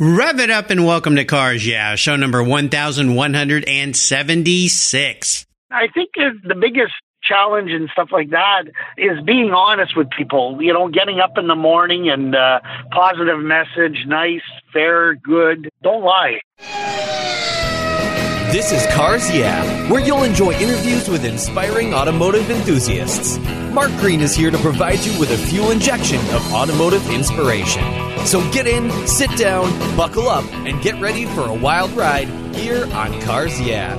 Rev it up and welcome to Cars Yeah, show number 1176. I think the biggest challenge and stuff like that is being honest with people. You know, getting up in the morning and uh, positive message, nice, fair, good. Don't lie. This is Cars Yeah, where you'll enjoy interviews with inspiring automotive enthusiasts. Mark Green is here to provide you with a fuel injection of automotive inspiration. So get in, sit down, buckle up, and get ready for a wild ride here on Cars Yeah.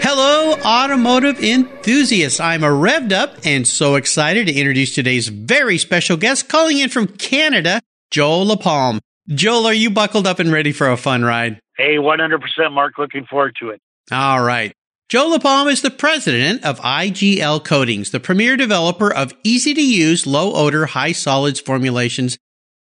Hello, automotive enthusiasts. I'm a revved up and so excited to introduce today's very special guest calling in from Canada, Joel LaPalme. Joel, are you buckled up and ready for a fun ride? Hey, 100% Mark, looking forward to it. All right. Joe LaPalme is the president of IGL Coatings, the premier developer of easy to use, low odor, high solids formulations,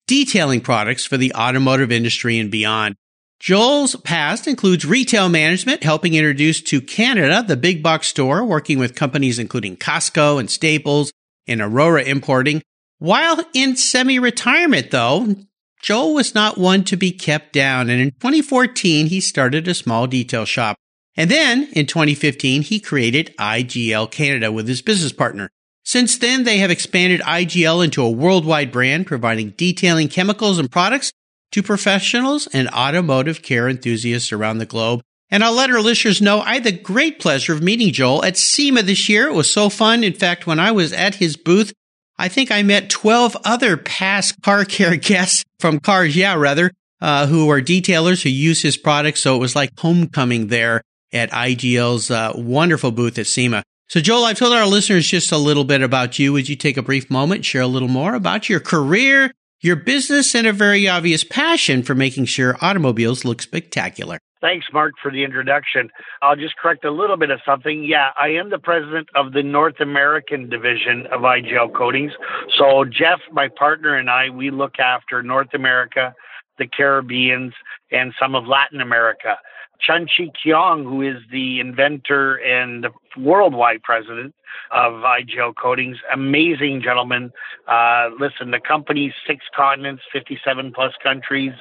detailing products for the automotive industry and beyond. Joel's past includes retail management, helping introduce to Canada the big box store, working with companies including Costco and Staples and Aurora Importing. While in semi-retirement though, Joel was not one to be kept down. And in 2014, he started a small detail shop. And then in 2015, he created IGL Canada with his business partner. Since then, they have expanded IGL into a worldwide brand, providing detailing chemicals and products to professionals and automotive care enthusiasts around the globe. And I'll let our listeners know I had the great pleasure of meeting Joel at SEMA this year. It was so fun. In fact, when I was at his booth, I think I met 12 other past car care guests from Cars Yeah, rather, uh, who are detailers who use his products. So it was like homecoming there at IGL's uh, wonderful booth at SEMA. So, Joel, I've told our listeners just a little bit about you. Would you take a brief moment, share a little more about your career, your business, and a very obvious passion for making sure automobiles look spectacular? Thanks, Mark, for the introduction. I'll just correct a little bit of something. Yeah, I am the president of the North American division of IGL Coatings. So, Jeff, my partner, and I, we look after North America, the Caribbeans, and some of Latin America. Chun Chi Kiong, who is the inventor and worldwide president of IGL Coatings, amazing gentleman. Uh, listen, the company's six continents, 57 plus countries,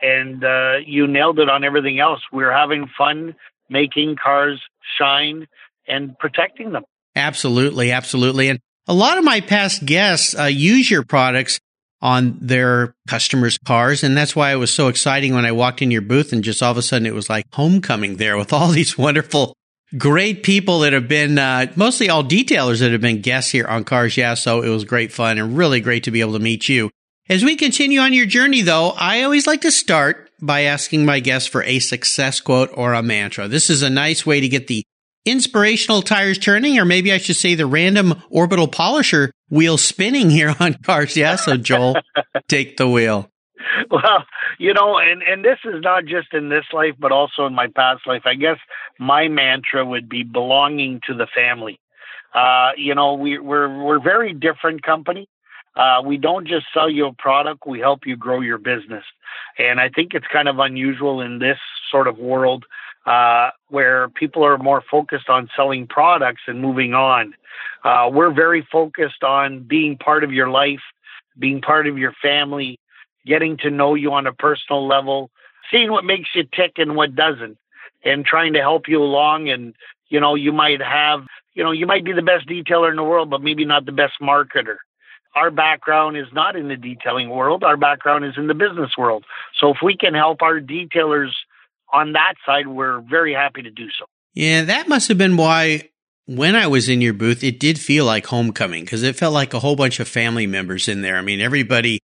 and uh, you nailed it on everything else. We're having fun making cars shine and protecting them. Absolutely, absolutely. And a lot of my past guests uh, use your products on their customers' cars. And that's why it was so exciting when I walked in your booth and just all of a sudden it was like homecoming there with all these wonderful, great people that have been, uh, mostly all detailers that have been guests here on Cars Yeah. So it was great fun and really great to be able to meet you. As we continue on your journey though, I always like to start by asking my guests for a success quote or a mantra. This is a nice way to get the inspirational tires turning, or maybe I should say the random orbital polisher wheel spinning here on cars. Yeah. So Joel, take the wheel. Well, you know, and, and this is not just in this life, but also in my past life. I guess my mantra would be belonging to the family. Uh, you know, we, we're, we're very different company. Uh, we don't just sell you a product, we help you grow your business. And I think it's kind of unusual in this sort of world uh, where people are more focused on selling products and moving on. Uh, we're very focused on being part of your life, being part of your family, getting to know you on a personal level, seeing what makes you tick and what doesn't, and trying to help you along. And, you know, you might have, you know, you might be the best detailer in the world, but maybe not the best marketer. Our background is not in the detailing world. Our background is in the business world. So if we can help our detailers on that side, we're very happy to do so. Yeah, that must have been why when I was in your booth, it did feel like homecoming because it felt like a whole bunch of family members in there. I mean, everybody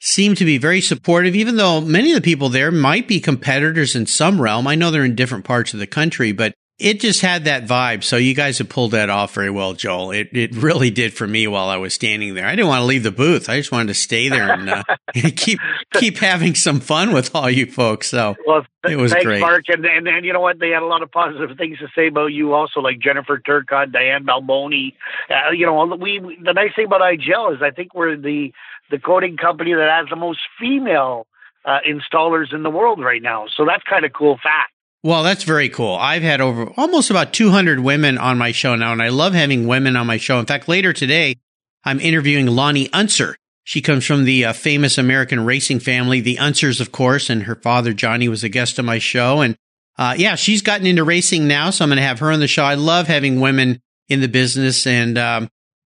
seemed to be very supportive, even though many of the people there might be competitors in some realm. I know they're in different parts of the country, but it just had that vibe. So you guys have pulled that off very well, Joel. It it really did for me while I was standing there. I didn't want to leave the booth. I just wanted to stay there and, uh, keep keep having some fun with all you folks. So well, it was thanks, great. Mark. And, and and you know what? They had a lot of positive things to say about you, also, like Jennifer Turcott, Diane Balboni. Uh, you know, we the nice thing about IGL is I think we're the the coating company that has the most female uh, installers in the world right now. So that's kind of cool fact. Well, that's very cool. I've had over almost about 200 women on my show now, and I love having women on my show. In fact, later today, I'm interviewing Lonnie Unser. She comes from the uh, famous American racing family, the Unsers, of course, and her father, Johnny, was a guest on my show. And uh, yeah, she's gotten into racing now, so I'm going to have her on the show. I love having women in the business. And um,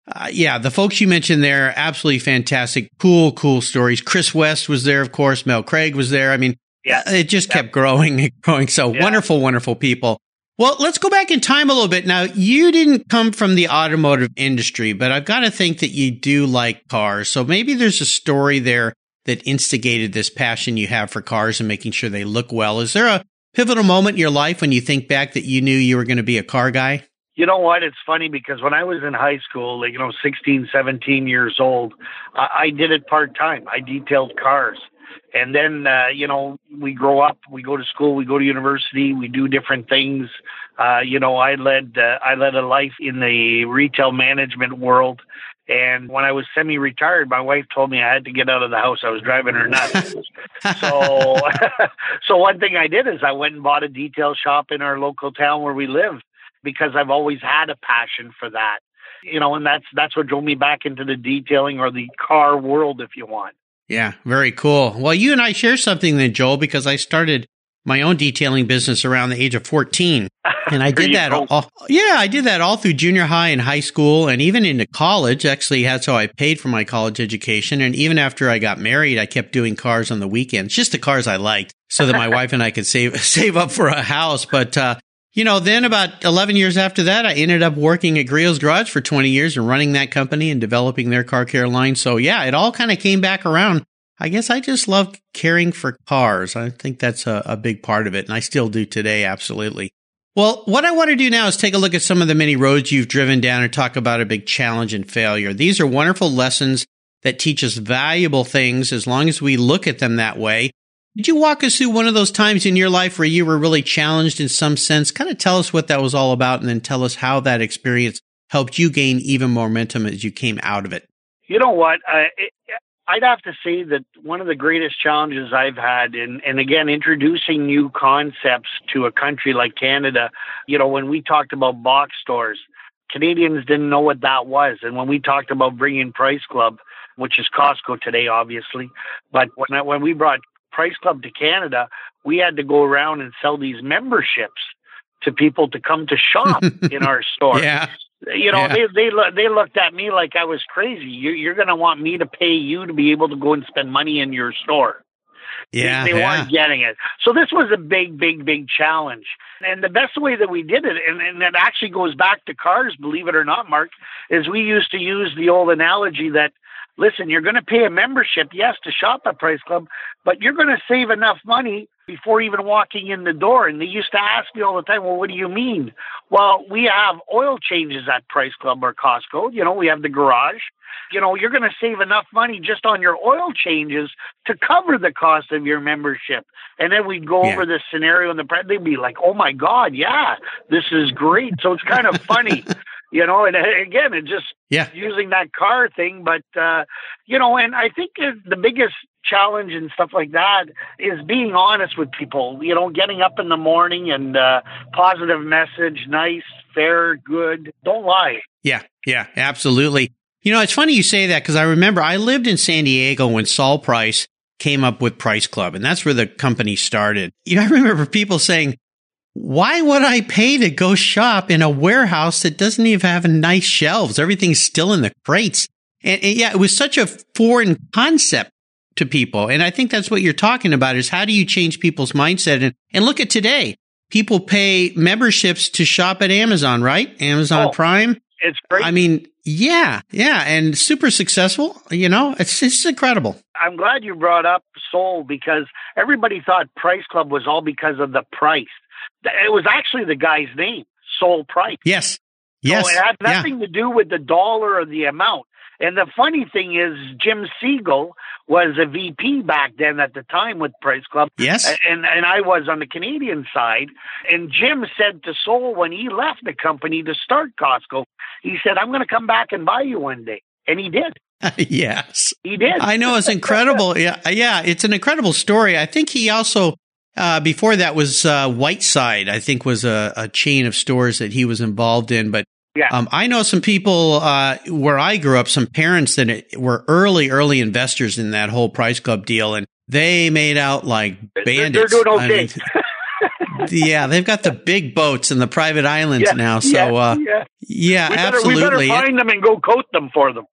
uh, yeah, the folks you mentioned there, absolutely fantastic. Cool, cool stories. Chris West was there, of course. Mel Craig was there. I mean, yeah, uh, it just kept growing and growing. So yeah. wonderful, wonderful people. Well, let's go back in time a little bit. Now, you didn't come from the automotive industry, but I've got to think that you do like cars. So maybe there's a story there that instigated this passion you have for cars and making sure they look well. Is there a pivotal moment in your life when you think back that you knew you were going to be a car guy? You know what? It's funny because when I was in high school, like, you know, 16, 17 years old, I, I did it part time. I detailed cars and then uh, you know we grow up we go to school we go to university we do different things. Uh, you know i led uh, i led a life in the retail management world. And when i was semi retired my wife told me i had to get out of the house. I was driving her nuts. So so one thing i did is i went and bought a detail shop in our local town where we live because i've always had a passion for that. You know and that's that's what drove me back into the detailing or the car world if you want yeah, very cool. Well, you and I share something then, Joel, because I started my own detailing business around the age of 14. And I did that all, yeah, I did that all through junior high and high school and even into college. Actually, that's how I paid for my college education. And even after I got married, I kept doing cars on the weekends, just the cars I liked so that my wife and I could save, save up for a house. But, uh, you know, then about 11 years after that, I ended up working at Griot's Garage for 20 years and running that company and developing their car care line. So yeah, it all kind of came back around. I guess I just love caring for cars. I think that's a, a big part of it. And I still do today. Absolutely. Well, what I want to do now is take a look at some of the many roads you've driven down and talk about a big challenge and failure. These are wonderful lessons that teach us valuable things as long as we look at them that way. Did you walk us through one of those times in your life where you were really challenged in some sense? Kind of tell us what that was all about and then tell us how that experience helped you gain even more momentum as you came out of it. You know what? It, I'd have to say that one of the greatest challenges I've had, in, and again, introducing new concepts to a country like Canada, you know, when we talked about box stores, Canadians didn't know what that was. And when we talked about bringing Price Club, which is Costco today, obviously, but when, when we brought Price Club to Canada, we had to go around and sell these memberships to people to come to shop in our store. Yeah. You know, yeah. they they they looked at me like I was crazy. You, you're going to want me to pay you to be able to go and spend money in your store. Yeah, they, they yeah. weren't getting it. So this was a big, big, big challenge. And the best way that we did it, and, and it actually goes back to cars, believe it or not, Mark, is we used to use the old analogy that listen, you're going to pay a membership, yes, to shop at Price Club, but you're going to save enough money before even walking in the door. And they used to ask me all the time, well, what do you mean? Well, we have oil changes at Price Club or Costco. You know, we have the garage. You know, you're going to save enough money just on your oil changes to cover the cost of your membership. And then we'd go yeah. over this scenario and the they'd be like, oh my God, yeah, this is great. So it's kind of funny. you know and uh, again it just yeah. using that car thing but uh you know and i think the biggest challenge and stuff like that is being honest with people you know getting up in the morning and uh positive message nice fair good don't lie. Yeah yeah absolutely. You know it's funny you say that because i remember i lived in san diego when Sol Price came up with price club and that's where the company started. You know i remember people saying why would I pay to go shop in a warehouse that doesn't even have nice shelves? Everything's still in the crates. And, and, yeah, it was such a foreign concept to people. And I think that's what you're talking about is how do you change people's mindset? And, and look at today. People pay memberships to shop at Amazon, right? Amazon oh, Prime. It's great. I mean, yeah, yeah, and super successful. You know, it's it's incredible. I'm glad you brought up Sol because everybody thought Price Club was all because of the price. It was actually the guy's name, Sol Price. Yes. Yes. So it had nothing yeah. to do with the dollar or the amount. And the funny thing is, Jim Sinegal was a VP back then at the time with Price Club. Yes. And, and I was on the Canadian side. And Jim said to Sol when he left the company to start Costco, he said, I'm going to come back and buy you one day. And he did. yes. He did. I know it's incredible. yeah. Yeah. It's an incredible story. I think he also uh, before that was uh, Whiteside, I think was a, a, chain of stores that he was involved in. But Yeah. Um, I know some people uh, where I grew up, some parents that were early, early investors in that whole Price Club deal, and they made out like bandits. They're, doing okay. I mean, yeah, they've got the big boats and the private islands yeah, now. So, yeah, uh, yeah. yeah we better, absolutely. We better find them and go coat them for them.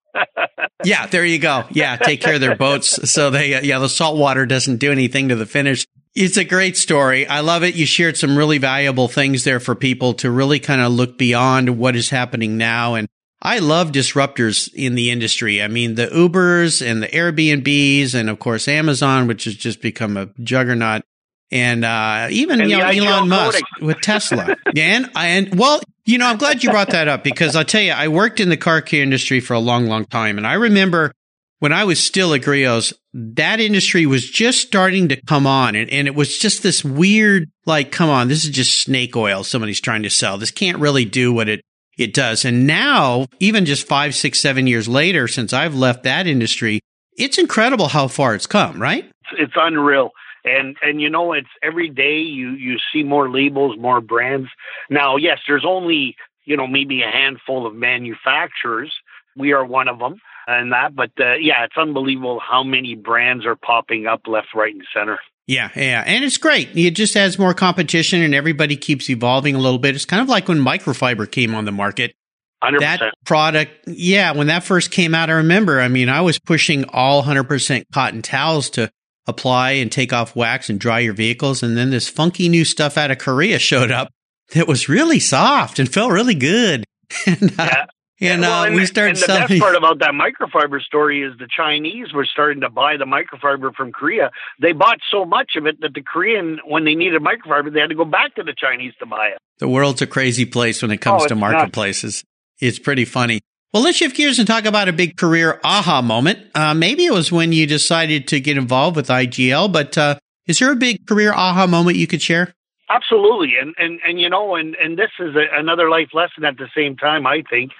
yeah, there you go. Yeah, take care of their boats so they, uh, yeah, the salt water doesn't do anything to the finish. It's a great story. I love it. You shared some really valuable things there for people to really kind of look beyond what is happening now. And I love disruptors in the industry. I mean, the Ubers and the Airbnbs and of course Amazon, which has just become a juggernaut. And, uh, even, and you know, Elon Musk with Tesla. and, and, well, you know, I'm glad you brought that up because I'll tell you, I worked in the car care industry for a long, long time. And I remember when I was still at Griot's, that industry was just starting to come on. And, and it was just this weird, like, come on, this is just snake oil somebody's trying to sell. This can't really do what it, it does. And now, even just five, six, seven years later, since I've left that industry, it's incredible how far it's come, right? It's, it's unreal. And and you know it's every day you you see more labels, more brands. Now, yes, there's only you know maybe a handful of manufacturers. We are one of them, and that. But uh, yeah, it's unbelievable how many brands are popping up left, right, and center. Yeah, yeah. And it's great. It just adds more competition and everybody keeps evolving a little bit. It's kind of like when microfiber came on the market. 100%. That product, yeah, when that first came out, I remember, I mean, I was pushing all 100% cotton towels to apply and take off wax and dry your vehicles. And then this funky new stuff out of Korea showed up that was really soft and felt really good. and, uh, Yeah. And, Well, uh, and, we started and the selling. best part about that microfiber story is the Chinese were starting to buy the microfiber from Korea. They bought so much of it that the Korean, when they needed microfiber, they had to go back to the Chinese to buy it. The world's a crazy place when it comes Oh, to it's nuts. marketplaces. It's pretty funny. Well, let's shift gears and talk about a big career aha moment. Uh, maybe it was when you decided to get involved with IGL, but uh, is there a big career aha moment you could share? Absolutely, and and and you know, and and this is a, another life lesson at the same time. I think,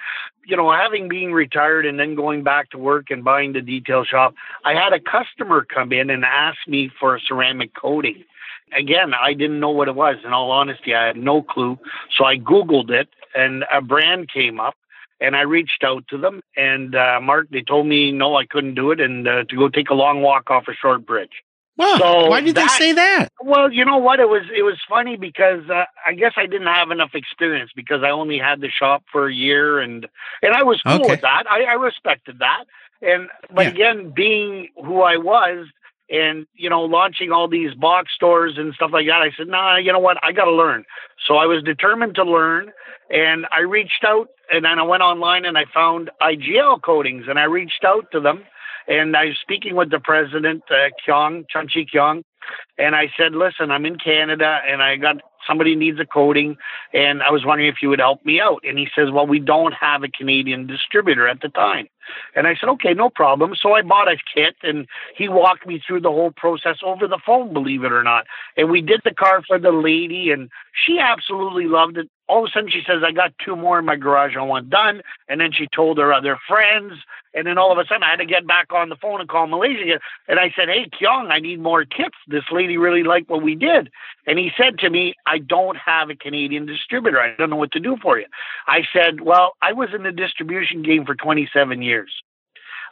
you know, having being retired and then going back to work and buying the detail shop, I had a customer come in and ask me for a ceramic coating. Again, I didn't know what it was. In all honesty, I had no clue. So I Googled it, and a brand came up. And I reached out to them, and uh, Mark, they told me no, I couldn't do it, and uh, to go take a long walk off a short bridge. Wow. So why did they say that? Well, you know what? It was it was funny because uh, I guess I didn't have enough experience because I only had the shop for a year, and and I was cool Okay. with that. I, I respected that, and but Yeah. again, being who I was, and you know, launching all these box stores and stuff like that, I said, nah, you know what? I got to learn. So I was determined to learn, and I reached out, and then I went online and I found IGL coatings, and I reached out to them, and I was speaking with the president, uh, Kyung Chunchi Kyung, and I said, "Listen, I'm in Canada, and I got somebody needs a coating, and I was wondering if you would help me out." And he says, "Well, we don't have a Canadian distributor at the time." And I said, "Okay, no problem." So I bought a kit, and he walked me through the whole process over the phone, believe it or not. And we did the car for the lady, and she absolutely loved it. All of a sudden, she says, "I got two more in my garage. I want done." And then she told her other friends. And then all of a sudden, I had to get back on the phone and call Malaysia. And I said, Hey, Kyung, I need more kits. This lady really liked what we did. And he said to me, I don't have a Canadian distributor. I don't know what to do for you. I said, Well, I was in the distribution game for 27 years.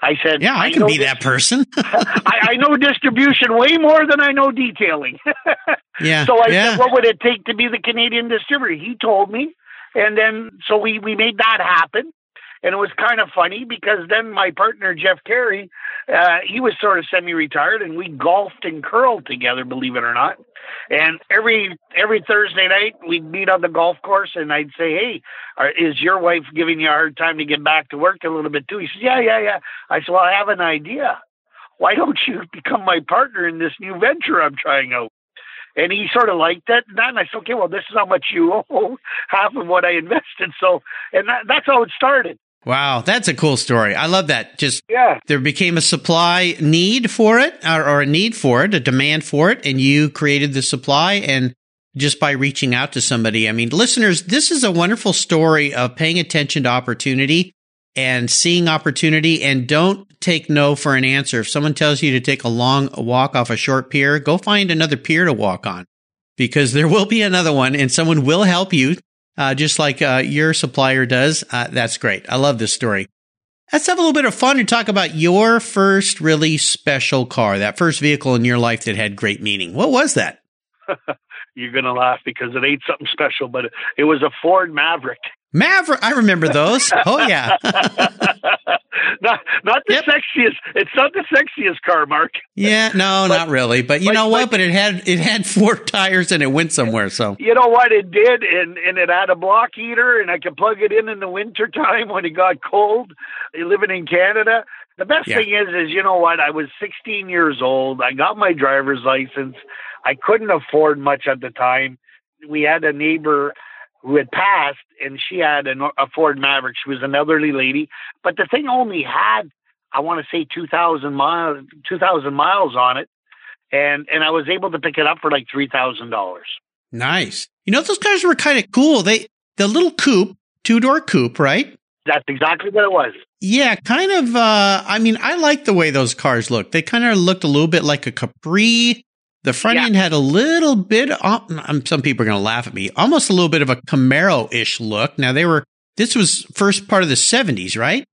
I said, Yeah, I can be that person. I, I know distribution way more than I know detailing. yeah. So I yeah. said, what would it take to be the Canadian distributor? He told me. And then, so we, we made that happen. And it was kind of funny because then my partner, Jeff Carey, uh, he was sort of semi retired and we golfed and curled together, believe it or not. And every every Thursday night, we'd meet on the golf course and I'd say, Hey, are, is your wife giving you a hard time to get back to work a little bit too? He says, Yeah, yeah, yeah. I said, Well, I have an idea. Why don't you become my partner in this new venture I'm trying out? And he sort of liked it. And I said, okay, well, this is how much you owe, half of what I invested. So, and that, that's how it started. Wow, that's a cool story. I love that. Just Yeah. there became a supply need for it or, or a need for it, a demand for it, and you created the supply and just by reaching out to somebody. I mean, listeners, this is a wonderful story of paying attention to opportunity and seeing opportunity and don't take no for an answer. If someone tells you to take a long walk off a short pier, go find another pier to walk on because there will be another one and someone will help you uh, just like uh, your supplier does. Uh, that's great. I love this story. Let's have a little bit of fun and talk about your first really special car, that first vehicle in your life that had great meaning. What was that? You're going to laugh because it ain't something special, but it was a Ford Maverick. Maverick, I remember those. Oh yeah. not not the yep. sexiest. It's not the sexiest car, Mark. Yeah, no, but, not really. But you know what? But, but, it had it had four tires and it went somewhere. So you know what it did, and and it had a block heater, and I could plug it in in the winter time when it got cold. Living in Canada, the best yeah. thing is, is you know what? I was 16 years old. I got my driver's license. I couldn't afford much at the time. We had a neighbor who had passed, and she had an, a Ford Maverick. She was an elderly lady, but the thing only had, I want to say, two thousand miles, two thousand miles on it, and and I was able to pick it up for like three thousand dollars. Nice. You know, those cars were kind of cool. They the little coupe, two door coupe, right? That's exactly what it was. Yeah, kind of. uh I mean, I like the way those cars look. They kind of looked a little bit like a Capri the front yeah. end had a little bit, um, some people are going to laugh at me, almost a little bit of a Camaro ish look. Now they were, this was first part of the 70s, right?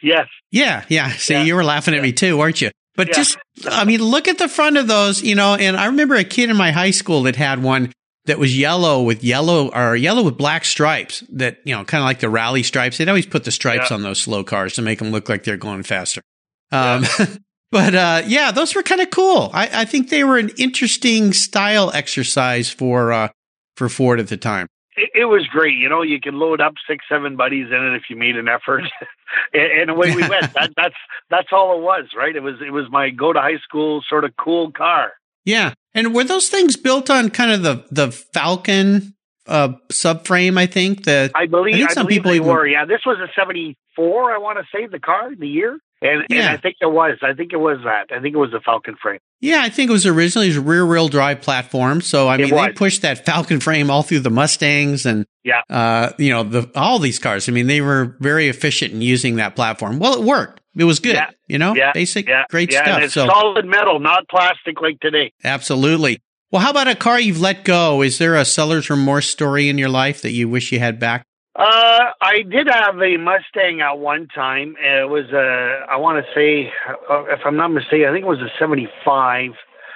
Yes. Yeah. Yeah. See, yeah. you were laughing at me too, weren't you? But just, I mean, look at the front of those, you know, and I remember a kid in my high school that had one that was yellow with yellow or yellow with black stripes that, you know, kind of like the rally stripes. They'd always put the stripes on those slow cars to make them look like they're going faster. Um, But uh, yeah, those were kind of cool. I, I, think they were an interesting style exercise for uh, for Ford at the time. It, it, was great. You know, you can load up six, seven buddies in it if you made an effort, and, and, away we went. That, that's that's all it was, right? It was it was my go to high school sort of cool car. Yeah, and were those things built on kind of the the Falcon uh, subframe? I think that I believe I, I some believe people were. Yeah, this was a seventy four. I want to say the car, the year. And, yeah. and I think it was. I think it was that. I think it was the Falcon frame. Yeah, I think it was originally a rear wheel drive platform. So I mean, they pushed that Falcon frame all through the Mustangs and yeah, uh, you know, the all these cars. I mean, they were very efficient in using that platform. Well, it worked. It was good. Yeah. You know, yeah. basic, yeah. great stuff. It's so solid metal, not plastic like today. Absolutely. Well, how about a car you've let go? Is there a seller's remorse story in your life that you wish you had back? Uh, I did have a Mustang at one time. It was a, I want to say, uh, if I'm not mistaken, I think it was a '75.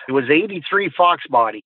It was '83 Fox body.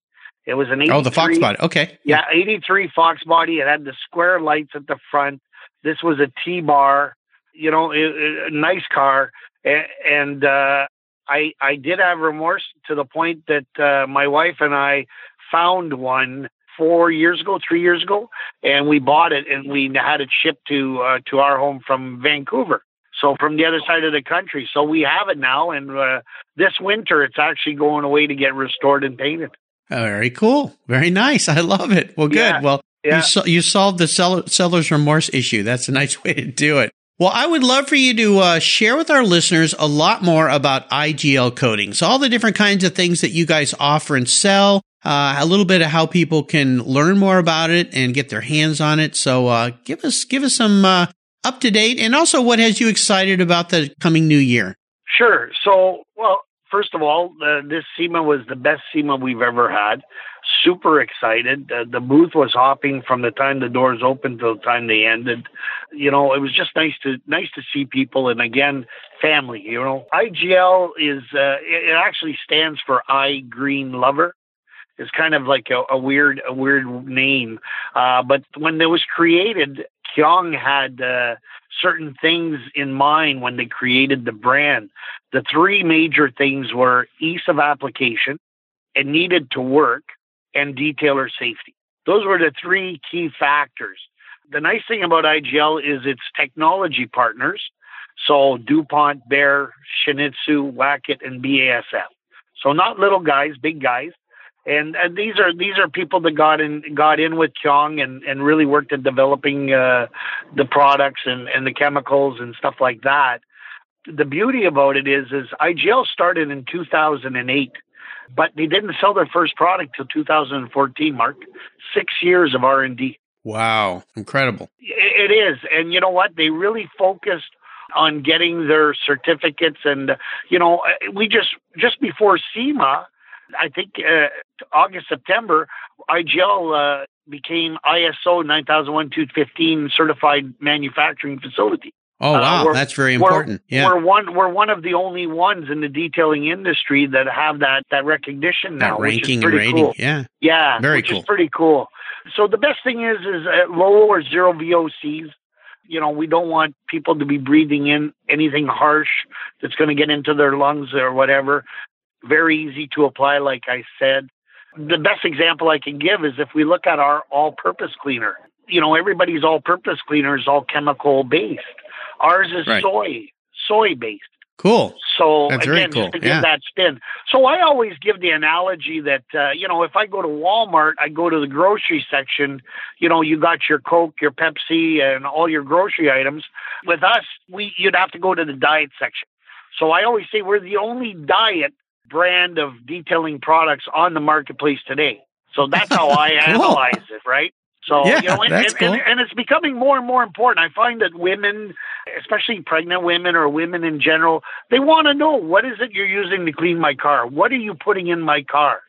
It was an 83, oh the Fox body. Okay, yeah, '83 Fox body. It had the square lights at the front. This was a T bar. You know, it, it, a nice car, and, and uh, I I did have remorse to the point that uh, my wife and I found one four years ago, three years ago, and we bought it and we had it shipped to uh, to our home from Vancouver. So from the other side of the country. So we have it now, and uh, this winter it's actually going away to get restored and painted. Oh, very cool, very nice. I love it. Well, good. Yeah. Well, yeah. you, so- you solved the seller- seller's remorse issue. That's a nice way to do it. Well, I would love for you to uh, share with our listeners a lot more about IGL coatings, all the different kinds of things that you guys offer and sell, uh, a little bit of how people can learn more about it and get their hands on it. So uh, give us give us some uh, up to date, and also what has you excited about the coming new year? Sure. So, well, first of all, this SEMA was the best SEMA we've ever had. Super excited. the booth was hopping from the time the doors opened till the time they ended. You know, it was just nice to nice to see people, and again, family. You know, IGL is uh, it actually stands for I Green Lover is kind of like a, a weird a weird name. Uh, but when it was created, Kyong had uh, certain things in mind when they created the brand. The three major things were ease of application, it needed to work, and detailer safety. Those were the three key factors. The nice thing about IGL is its technology partners. So DuPont, Bayer, Shin-Etsu, Wacker, and BASF. So not little guys, big guys and, and these are these are people that got in got in with Chong and, and really worked at developing uh, the products and, and the chemicals and stuff like that. The beauty about it is is IGL started in 2008, but they didn't sell their first product till 2014. Mark, six years of R and D. Wow, incredible! It is, and you know what? They really focused on getting their certificates, and you know, we just just before SEMA I think uh, August, September, IGL uh, became ISO 9001-215 certified manufacturing facility. Oh Uh, wow, we're- that's very we're- important. Yeah, We're one we're one of the only ones in the detailing industry that have that that recognition now, that which is ranking and rating. cool. Yeah, Yeah, Very which cool. is pretty cool. So the best thing is is uh, low or zero VOCs. You know, we don't want people to be breathing in anything harsh that's going to get into their lungs or whatever. Very easy to apply, like I said. The best example I can give is if we look at our all-purpose cleaner. You know, everybody's all-purpose cleaner is all chemical based. Ours is Right. soy, soy based. cool. So That's again, cool. just to give Yeah. that spin. So I always give the analogy that uh, you know, if I go to Walmart, I go to the grocery section. You know, you got your Coke, your Pepsi, and all your grocery items. With us, we you'd have to go to the diet section. So I always say we're the only diet brand of detailing products on the marketplace today. So that's how I Cool. analyze it, right? So Yeah, you know, and, that's and, and, cool. and it's becoming more and more important. I find that women, especially pregnant women or women in general, they want to know what is it you're using to clean my car? What are you putting in my car?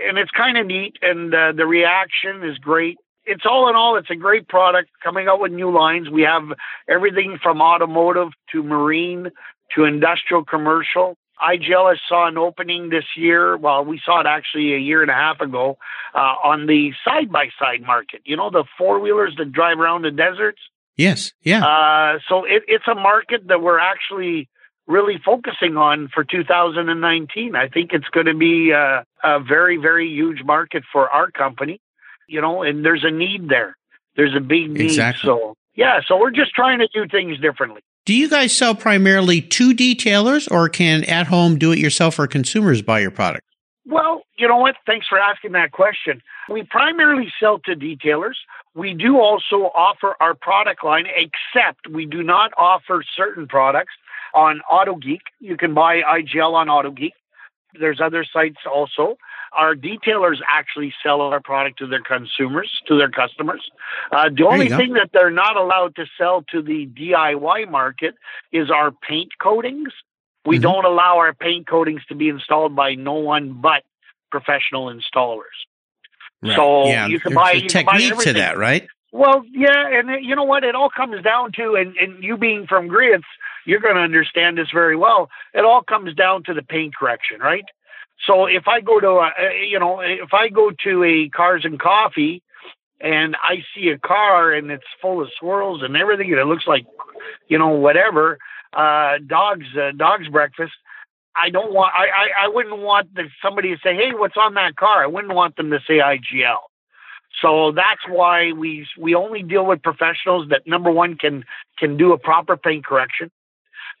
And it's kind of neat, and uh, the reaction is great. It's all in all, it's a great product coming out with new lines. We have everything from automotive to marine to industrial commercial. IGL has saw an opening this year. Well, we saw it actually a year and a half ago uh, on the side by side market. You know, the four wheelers that drive around the deserts. Yes, yeah. Uh, so it, it's a market that we're actually really focusing on for 2019. I think it's going to be uh, a very, very huge market for our company, you know, and there's a need there. There's a big need. Exactly. So, yeah, so we're just trying to do things differently. Do you guys sell primarily to detailers, or can at-home do-it-yourself or consumers buy your product? Well, you know what? Thanks for asking that question. We primarily sell to detailers. We do also offer our product line, except we do not offer certain products on AutoGeek. You can buy IGL on AutoGeek. There's other sites also. Our detailers actually sell our product to their consumers, to their customers. Uh, the only go. thing that they're not allowed to sell to the DIY market is our paint coatings. We Mhm. don't allow our paint coatings to be installed by no one but professional installers. So yeah, you can there's buy- you can buy technique to that, right? Well, yeah, and it- you know what? It all comes down to, and, and you being from Griot's, you're going to understand this very well. It all comes down to the paint correction, right? So if I go to, a, you know, if I go to a Cars and Coffee, and I see a car and it's full of swirls and everything, and it looks like, you know, whatever, uh, dogs, uh, dogs breakfast. I don't want. I, I, I wouldn't want the, somebody to say, "Hey, what's on that car?" I wouldn't want them to say IGL. So that's why we we only deal with professionals that number one can can do a proper paint correction,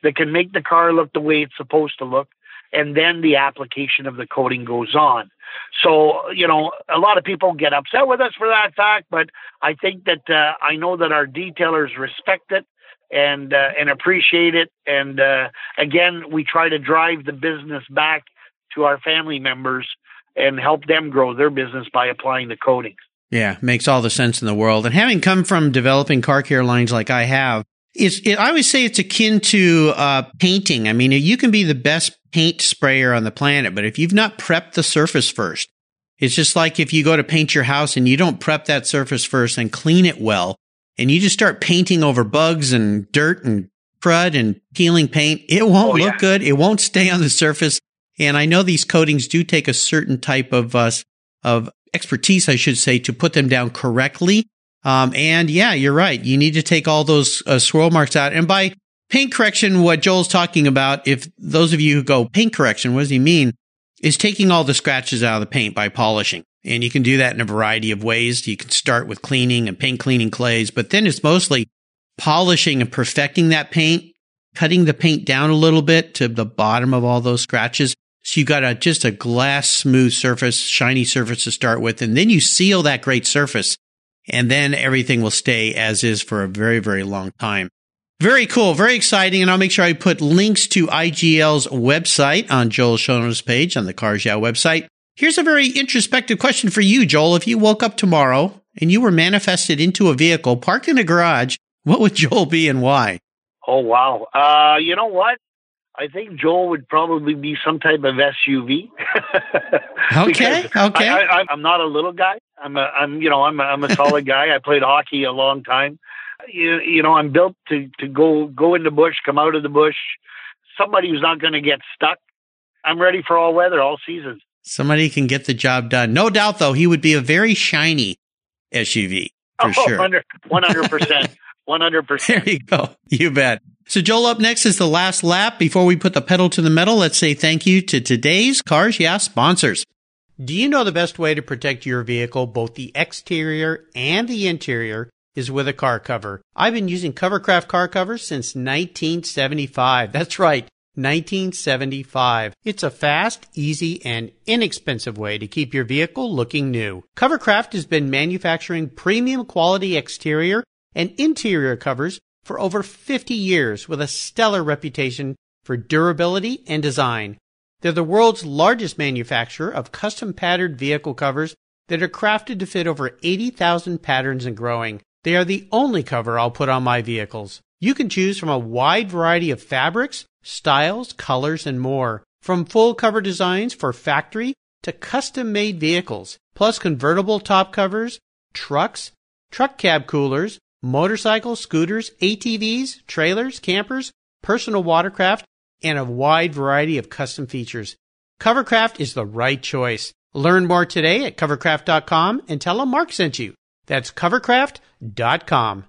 that can make the car look the way it's supposed to look, and then the application of the coating goes on. So you know, a lot of people get upset with us for that fact, but I think that uh, I know that our detailers respect it and uh, and appreciate it. And uh, again, we try to drive the business back to our family members and help them grow their business by applying the coatings. Yeah, makes all the sense in the world. And having come from developing car care lines like I have, it's, it, I always say it's akin to uh, painting. I mean, you can be the best paint sprayer on the planet, but if you've not prepped the surface first, it's just like if you go to paint your house and you don't prep that surface first and clean it well, and you just start painting over bugs and dirt and crud and peeling paint, it won't Oh, look yeah. good. It won't stay on the surface. And I know these coatings do take a certain type of uh, of expertise, I should say, to put them down correctly. Um, and yeah, you're right. You need to take all those uh, swirl marks out. And by paint correction, what Joel's talking about, if those of you who go paint correction, what does he mean? Is taking all the scratches out of the paint by polishing. And you can do that in a variety of ways. You can start with cleaning and paint cleaning clays, but then it's mostly polishing and perfecting that paint, cutting the paint down a little bit to the bottom of all those scratches. So you got a, just a glass smooth surface, shiny surface to start with. And then you seal that great surface and then everything will stay as is for a very, very long time. Very cool. Very exciting. And I'll make sure I put links to IGL's website on Joel's show notes page on the Cars Yeah website. Here's a very introspective question for you, Joel. If you woke up tomorrow and you were manifested into a vehicle parked in a garage, what would Joel be and why? Oh wow! Uh, you know what? I think Joel would probably be some type of SUV. Okay, okay. I, I'm not a little guy. I'm a, I'm, you know, I'm a, I'm a solid guy. I played hockey a long time. You, you know, I'm built to, to go, go in the bush, come out of the bush. Somebody who's not going to get stuck. I'm ready for all weather, all seasons. Somebody can get the job done. No doubt, though, he would be a very shiny SUV for oh, sure. 100 percent, one hundred percent. There you go. You bet. So, Joel, up next is the last lap. Before we put the pedal to the metal, let's say thank you to today's Cars Yeah sponsors. Do you know the best way to protect your vehicle, both the exterior and the interior, is with a car cover? I've been using Covercraft car covers since 1975. That's right. 1975. It's a fast, easy, and inexpensive way to keep your vehicle looking new. Covercraft has been manufacturing premium quality exterior and interior covers for over 50 years with a stellar reputation for durability and design. They're the world's largest manufacturer of custom patterned vehicle covers that are crafted to fit over 80,000 patterns and growing. They are the only cover I'll put on my vehicles. You can choose from a wide variety of fabrics, styles, colors, and more. From full cover designs for factory to custom made vehicles, plus convertible top covers, trucks, truck cab coolers, motorcycles, scooters, ATVs, trailers, campers, personal watercraft, and a wide variety of custom features. Covercraft is the right choice. Learn more today at covercraft.com and tell them Mark sent you. That's covercraft.com.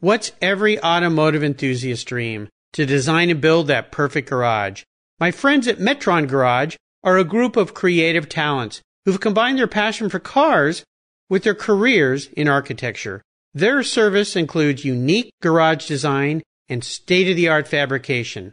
What's every automotive enthusiast dream? To design and build that perfect garage. My friends at Metron Garage are a group of creative talents who've combined their passion for cars with their careers in architecture. Their service includes unique garage design and state of the art fabrication.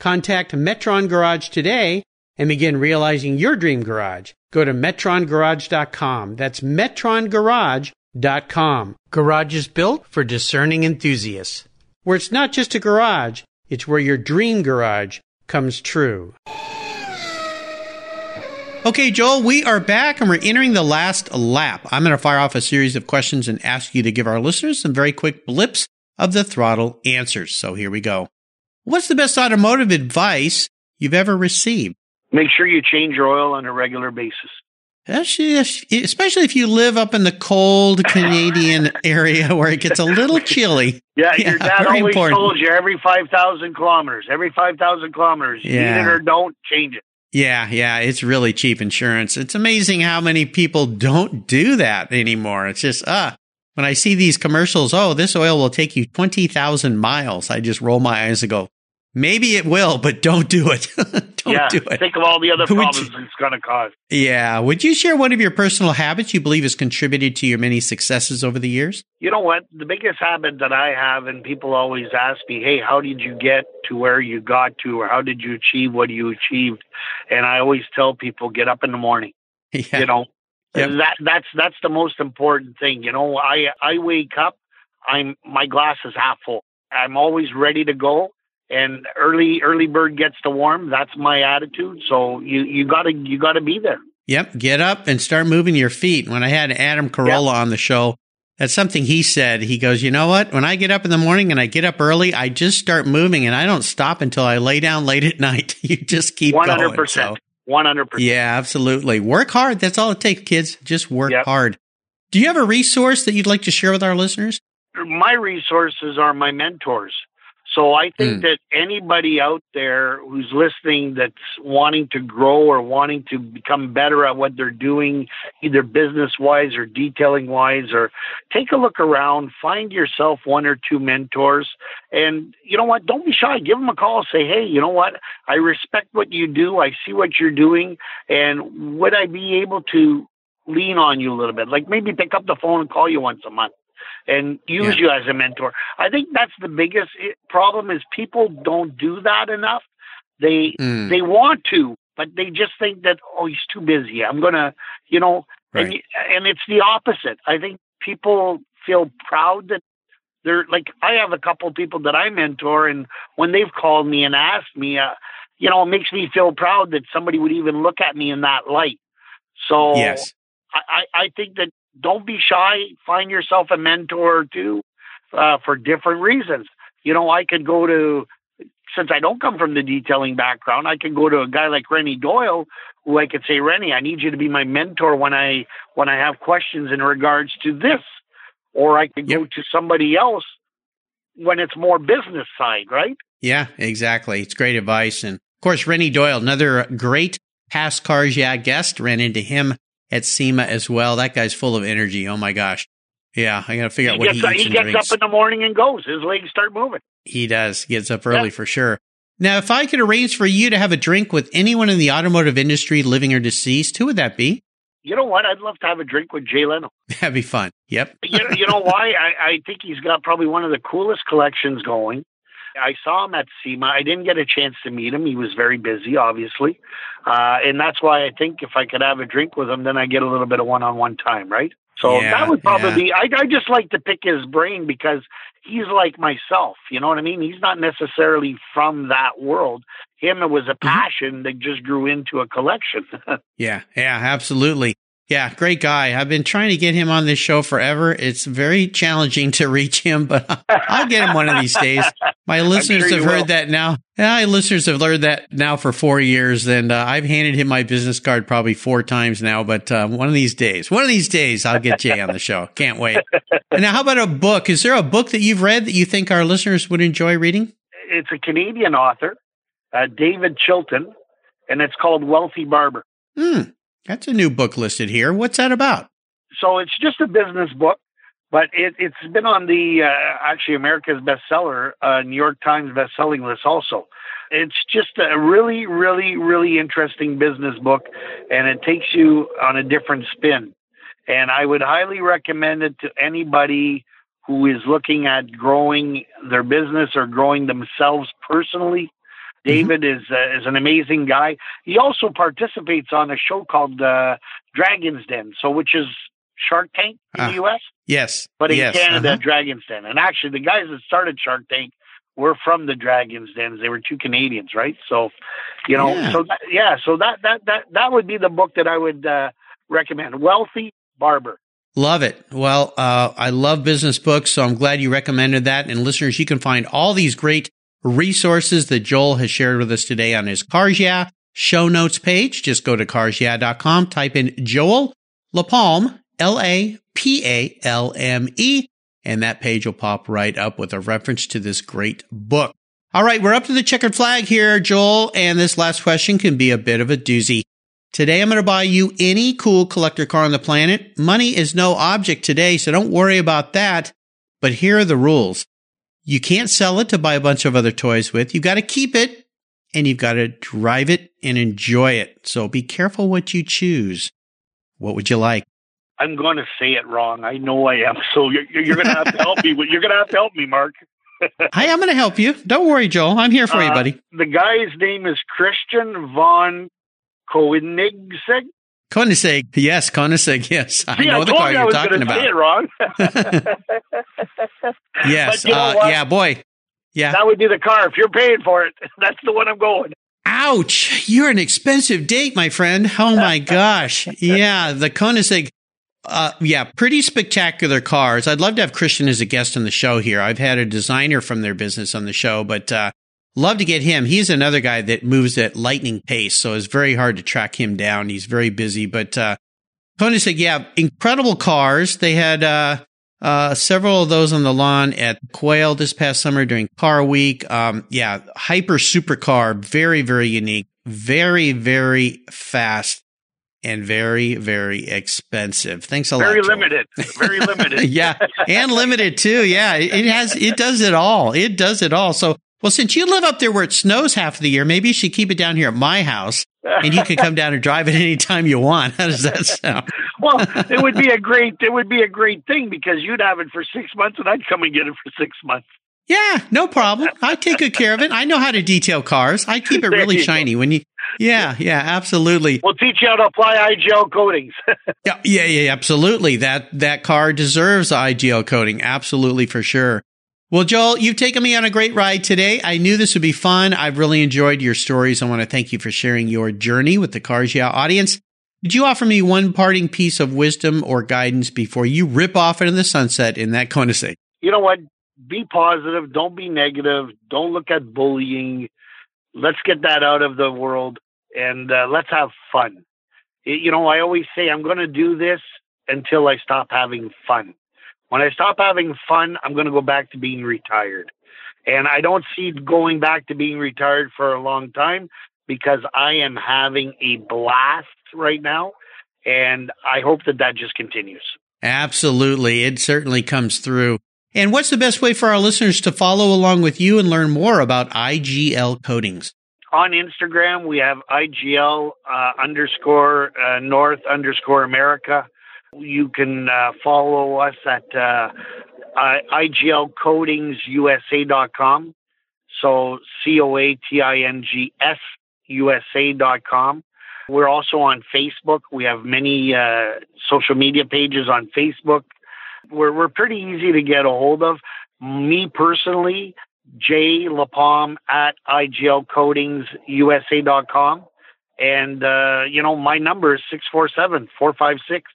Contact Metron Garage today and begin realizing your dream garage. Go to metrongarage.com. That's metrongarage.com. Garage is built for discerning enthusiasts. Where it's not just a garage, it's where your dream garage comes true. Okay, Joel, we are back and we're entering the last lap. I'm going to fire off a series of questions and ask you to give our listeners some very quick blips of the throttle answers. So here we go. What's the best automotive advice you've ever received? Make sure you change your oil on a regular basis. Especially if you live up in the cold Canadian area where it gets a little chilly. Yeah, yeah your dad always important. told you every 5,000 kilometers, every 5,000 kilometers, yeah. need it or don't, change it. Yeah, yeah, it's really cheap insurance. It's amazing how many people don't do that anymore. It's just, uh, when I see these commercials, oh, this oil will take you 20,000 miles, I just roll my eyes and go, Maybe it will, but don't do it. don't yeah, do it. Think of all the other problems you, it's going to cause. Yeah. Would you share one of your personal habits you believe has contributed to your many successes over the years? You know what? The biggest habit that I have, and people always ask me, hey, how did you get to where you got to, or how did you achieve what you achieved? And I always tell people, get up in the morning. Yeah. You know, yep. that that's that's the most important thing. You know, I I wake up, I'm my glass is half full. I'm always ready to go and early early bird gets the worm. That's my attitude. So you you gotta you gotta be there. Yep, get up and start moving your feet. When I had Adam Carolla yep. on the show, that's something he said. He goes, you know what? When I get up in the morning and I get up early, I just start moving and I don't stop until I lay down late at night. you just keep 100%, going. 100%. 100%. Yeah, absolutely. Work hard. That's all it takes, kids. Just work yep. hard. Do you have a resource that you'd like to share with our listeners? My resources are my mentors. So I think mm. that anybody out there who's listening that's wanting to grow or wanting to become better at what they're doing, either business wise or detailing wise, or take a look around, find yourself one or two mentors. And you know what? Don't be shy. Give them a call. Say, hey, you know what? I respect what you do. I see what you're doing. And would I be able to lean on you a little bit? Like maybe pick up the phone and call you once a month and use yeah. you as a mentor. I think that's the biggest problem is people don't do that enough. They mm. they want to, but they just think that oh he's too busy. I'm gonna, you know, right. and and it's the opposite. I think people feel proud that they're like I have a couple of people that I mentor, and when they've called me and asked me, uh, you know, it makes me feel proud that somebody would even look at me in that light. So yes, I, I think that don't be shy. Find yourself a mentor or two uh, for different reasons. You know, I could go to since I don't come from the detailing background, I could go to a guy like Renny Doyle, who I could say, Renny, I need you to be my mentor when I when I have questions in regards to this, or I could yep. go to somebody else when it's more business side, right? Yeah, exactly. It's great advice, and of course, Renny Doyle, another great past Cars Yeah guest, ran into him at SEMA as well. That guy's full of energy. Oh my gosh. Yeah, I got to figure he out what gets, he eats. He gets drinks. up in the morning and goes. His legs start moving. He does. He gets up early yeah. for sure. Now, if I could arrange for you to have a drink with anyone in the automotive industry, living or deceased, who would that be? You know what? I'd love to have a drink with Jay Leno. That'd be fun. Yep. you, know, you know why? I, I think he's got probably one of the coolest collections going. I saw him at SEMA. I didn't get a chance to meet him. He was very busy, obviously. Uh, and that's why I think if I could have a drink with him, then I get a little bit of one on one time, right? So yeah, that would probably yeah. be, I, I just like to pick his brain because he's like myself. You know what I mean? He's not necessarily from that world. Him, it was a mm-hmm. passion mm-hmm. that just grew into a collection. yeah, yeah, absolutely. Yeah, great guy. I've been trying to get him on this show forever. It's very challenging to reach him, but I'll get him one of these days. My listeners sure have heard will. that now. My listeners have learned that now for four years, and uh, I've handed him my business card probably four times now. But uh, one of these days, one of these days, I'll get Jay on the show. Can't wait. And now, how about a book? Is there a book that you've read that you think our listeners would enjoy reading? It's a Canadian author, uh, David Chilton, and it's called Wealthy Barber. Hmm. That's a new book listed here. What's that about? So it's just a business book, but it, has been on the uh, actually America's bestseller, uh, New York Times bestselling list also. It's just a really, really, really interesting business book, and it takes you on a different spin. And I would highly recommend it to anybody who is looking at growing their business or growing themselves personally Mm-hmm. David mm-hmm. is uh, is an amazing guy. He also participates on a show called uh, Dragon's Den, so which is Shark Tank in uh, the U.S. Yes, but in yes. Canada, uh-huh. Dragon's Den. And actually, the guys that started Shark Tank were from the Dragon's Dens. They were two Canadians, right? So, you know, yeah. so that, yeah, so that that that that would be the book that I would uh, recommend. Wealthy Barber. Love it. Well, uh, I love business books, so I'm glad you recommended that. And listeners, you can find all these great resources that Joel has shared with us today on his Cars Yeah show notes page. Just go to carsyeah.com, type in Joel LaPalme, L-A-P-A-L-M-E, and that page will pop right up with a reference to this great book. All right, we're up to the checkered flag here, Joel, and this last question can be a bit of a doozy. Today I'm going to buy you any cool collector car on the planet. Money is no object today, so don't worry about that. But here are the rules. You can't sell it to buy a bunch of other toys with. You've got to keep it and you've got to drive it and enjoy it. So be careful what you choose. What would you like? I'm going to say it wrong. I know I am. So you're, you're going to have to help me. You're going to have to help me, Mark. I am going to help you. Don't worry, Joel. I'm here for uh, you, buddy. The guy's name is Christian von Koenigsegg. Koenigsegg, yes, Koenigsegg, yes. I know I the car you're talking about. Say it wrong. yes, you know uh, yeah, boy, yeah. That would be the car if you're paying for it. That's the one I'm going. Ouch! You're an expensive date, my friend. Oh my gosh, yeah, the Koenigsegg. Uh, yeah, pretty spectacular cars. I'd love to have Christian as a guest on the show here. I've had a designer from their business on the show, but uh, Love to get him. He's another guy that moves at lightning pace, so it's very hard to track him down. He's very busy, but uh, Tony said, "Yeah, incredible cars. They had uh, uh, several of those on the lawn at Quail this past summer during Car Week. Um, yeah, hyper supercar, very very unique, very very fast." And very, very expensive. Thanks a very lot. Very limited. Very limited. yeah. And limited too. Yeah. It has, it does it all. It does it all. So well, since you live up there where it snows half of the year, maybe you should keep it down here at my house and you can come down and drive it anytime you want. How does that sound? well, it would be a great it would be a great thing because you'd have it for six months and I'd come and get it for six months. Yeah, no problem. I take good care of it. I know how to detail cars. I keep it really shiny. When you Yeah, yeah, absolutely. We'll teach you how to apply IGL coatings. yeah, yeah, yeah, absolutely. That that car deserves IGL coating, absolutely for sure. Well, Joel, you've taken me on a great ride today. I knew this would be fun. I've really enjoyed your stories. I want to thank you for sharing your journey with the Cars Yeah audience. Did you offer me one parting piece of wisdom or guidance before you rip off into the sunset in that Koenigsegg? You know what? Be positive. Don't be negative. Don't look at bullying. Let's get that out of the world and uh, let's have fun. You know, I always say I'm going to do this until I stop having fun. When I stop having fun, I'm going to go back to being retired. And I don't see going back to being retired for a long time because I am having a blast right now. And I hope that that just continues. Absolutely. It certainly comes through. And what's the best way for our listeners to follow along with you and learn more about IGL coatings? On Instagram, we have IGL uh, underscore uh, North underscore America. You can uh, follow us at uh, IGLcoatingsusa.com. So C O A T I N G S USA.com. We're also on Facebook. We have many uh, social media pages on Facebook. We're, we're pretty easy to get a hold of. Me personally, Jay LaPalme at IGLcoatingsusa.com. And, uh, you know, my number is 647 456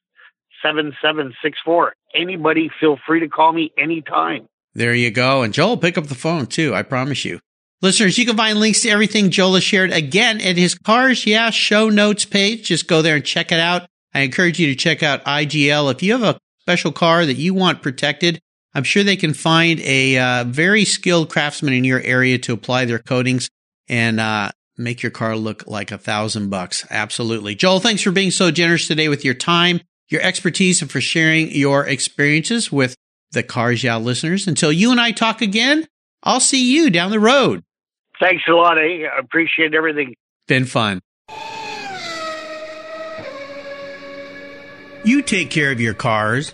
7764. Anybody feel free to call me anytime. There you go. And Joel, pick up the phone too. I promise you. Listeners, you can find links to everything Joel has shared again at his Cars Yeah show notes page. Just go there and check it out. I encourage you to check out IGL. If you have a special car that you want protected, I'm sure they can find a uh, very skilled craftsman in your area to apply their coatings and uh, make your car look like a thousand bucks. Absolutely. Joel, thanks for being so generous today with your time, your expertise, and for sharing your experiences with the Cars Yeah listeners. Until you and I talk again, I'll see you down the road. Thanks a lot. I appreciate everything. Been fun. You take care of your cars,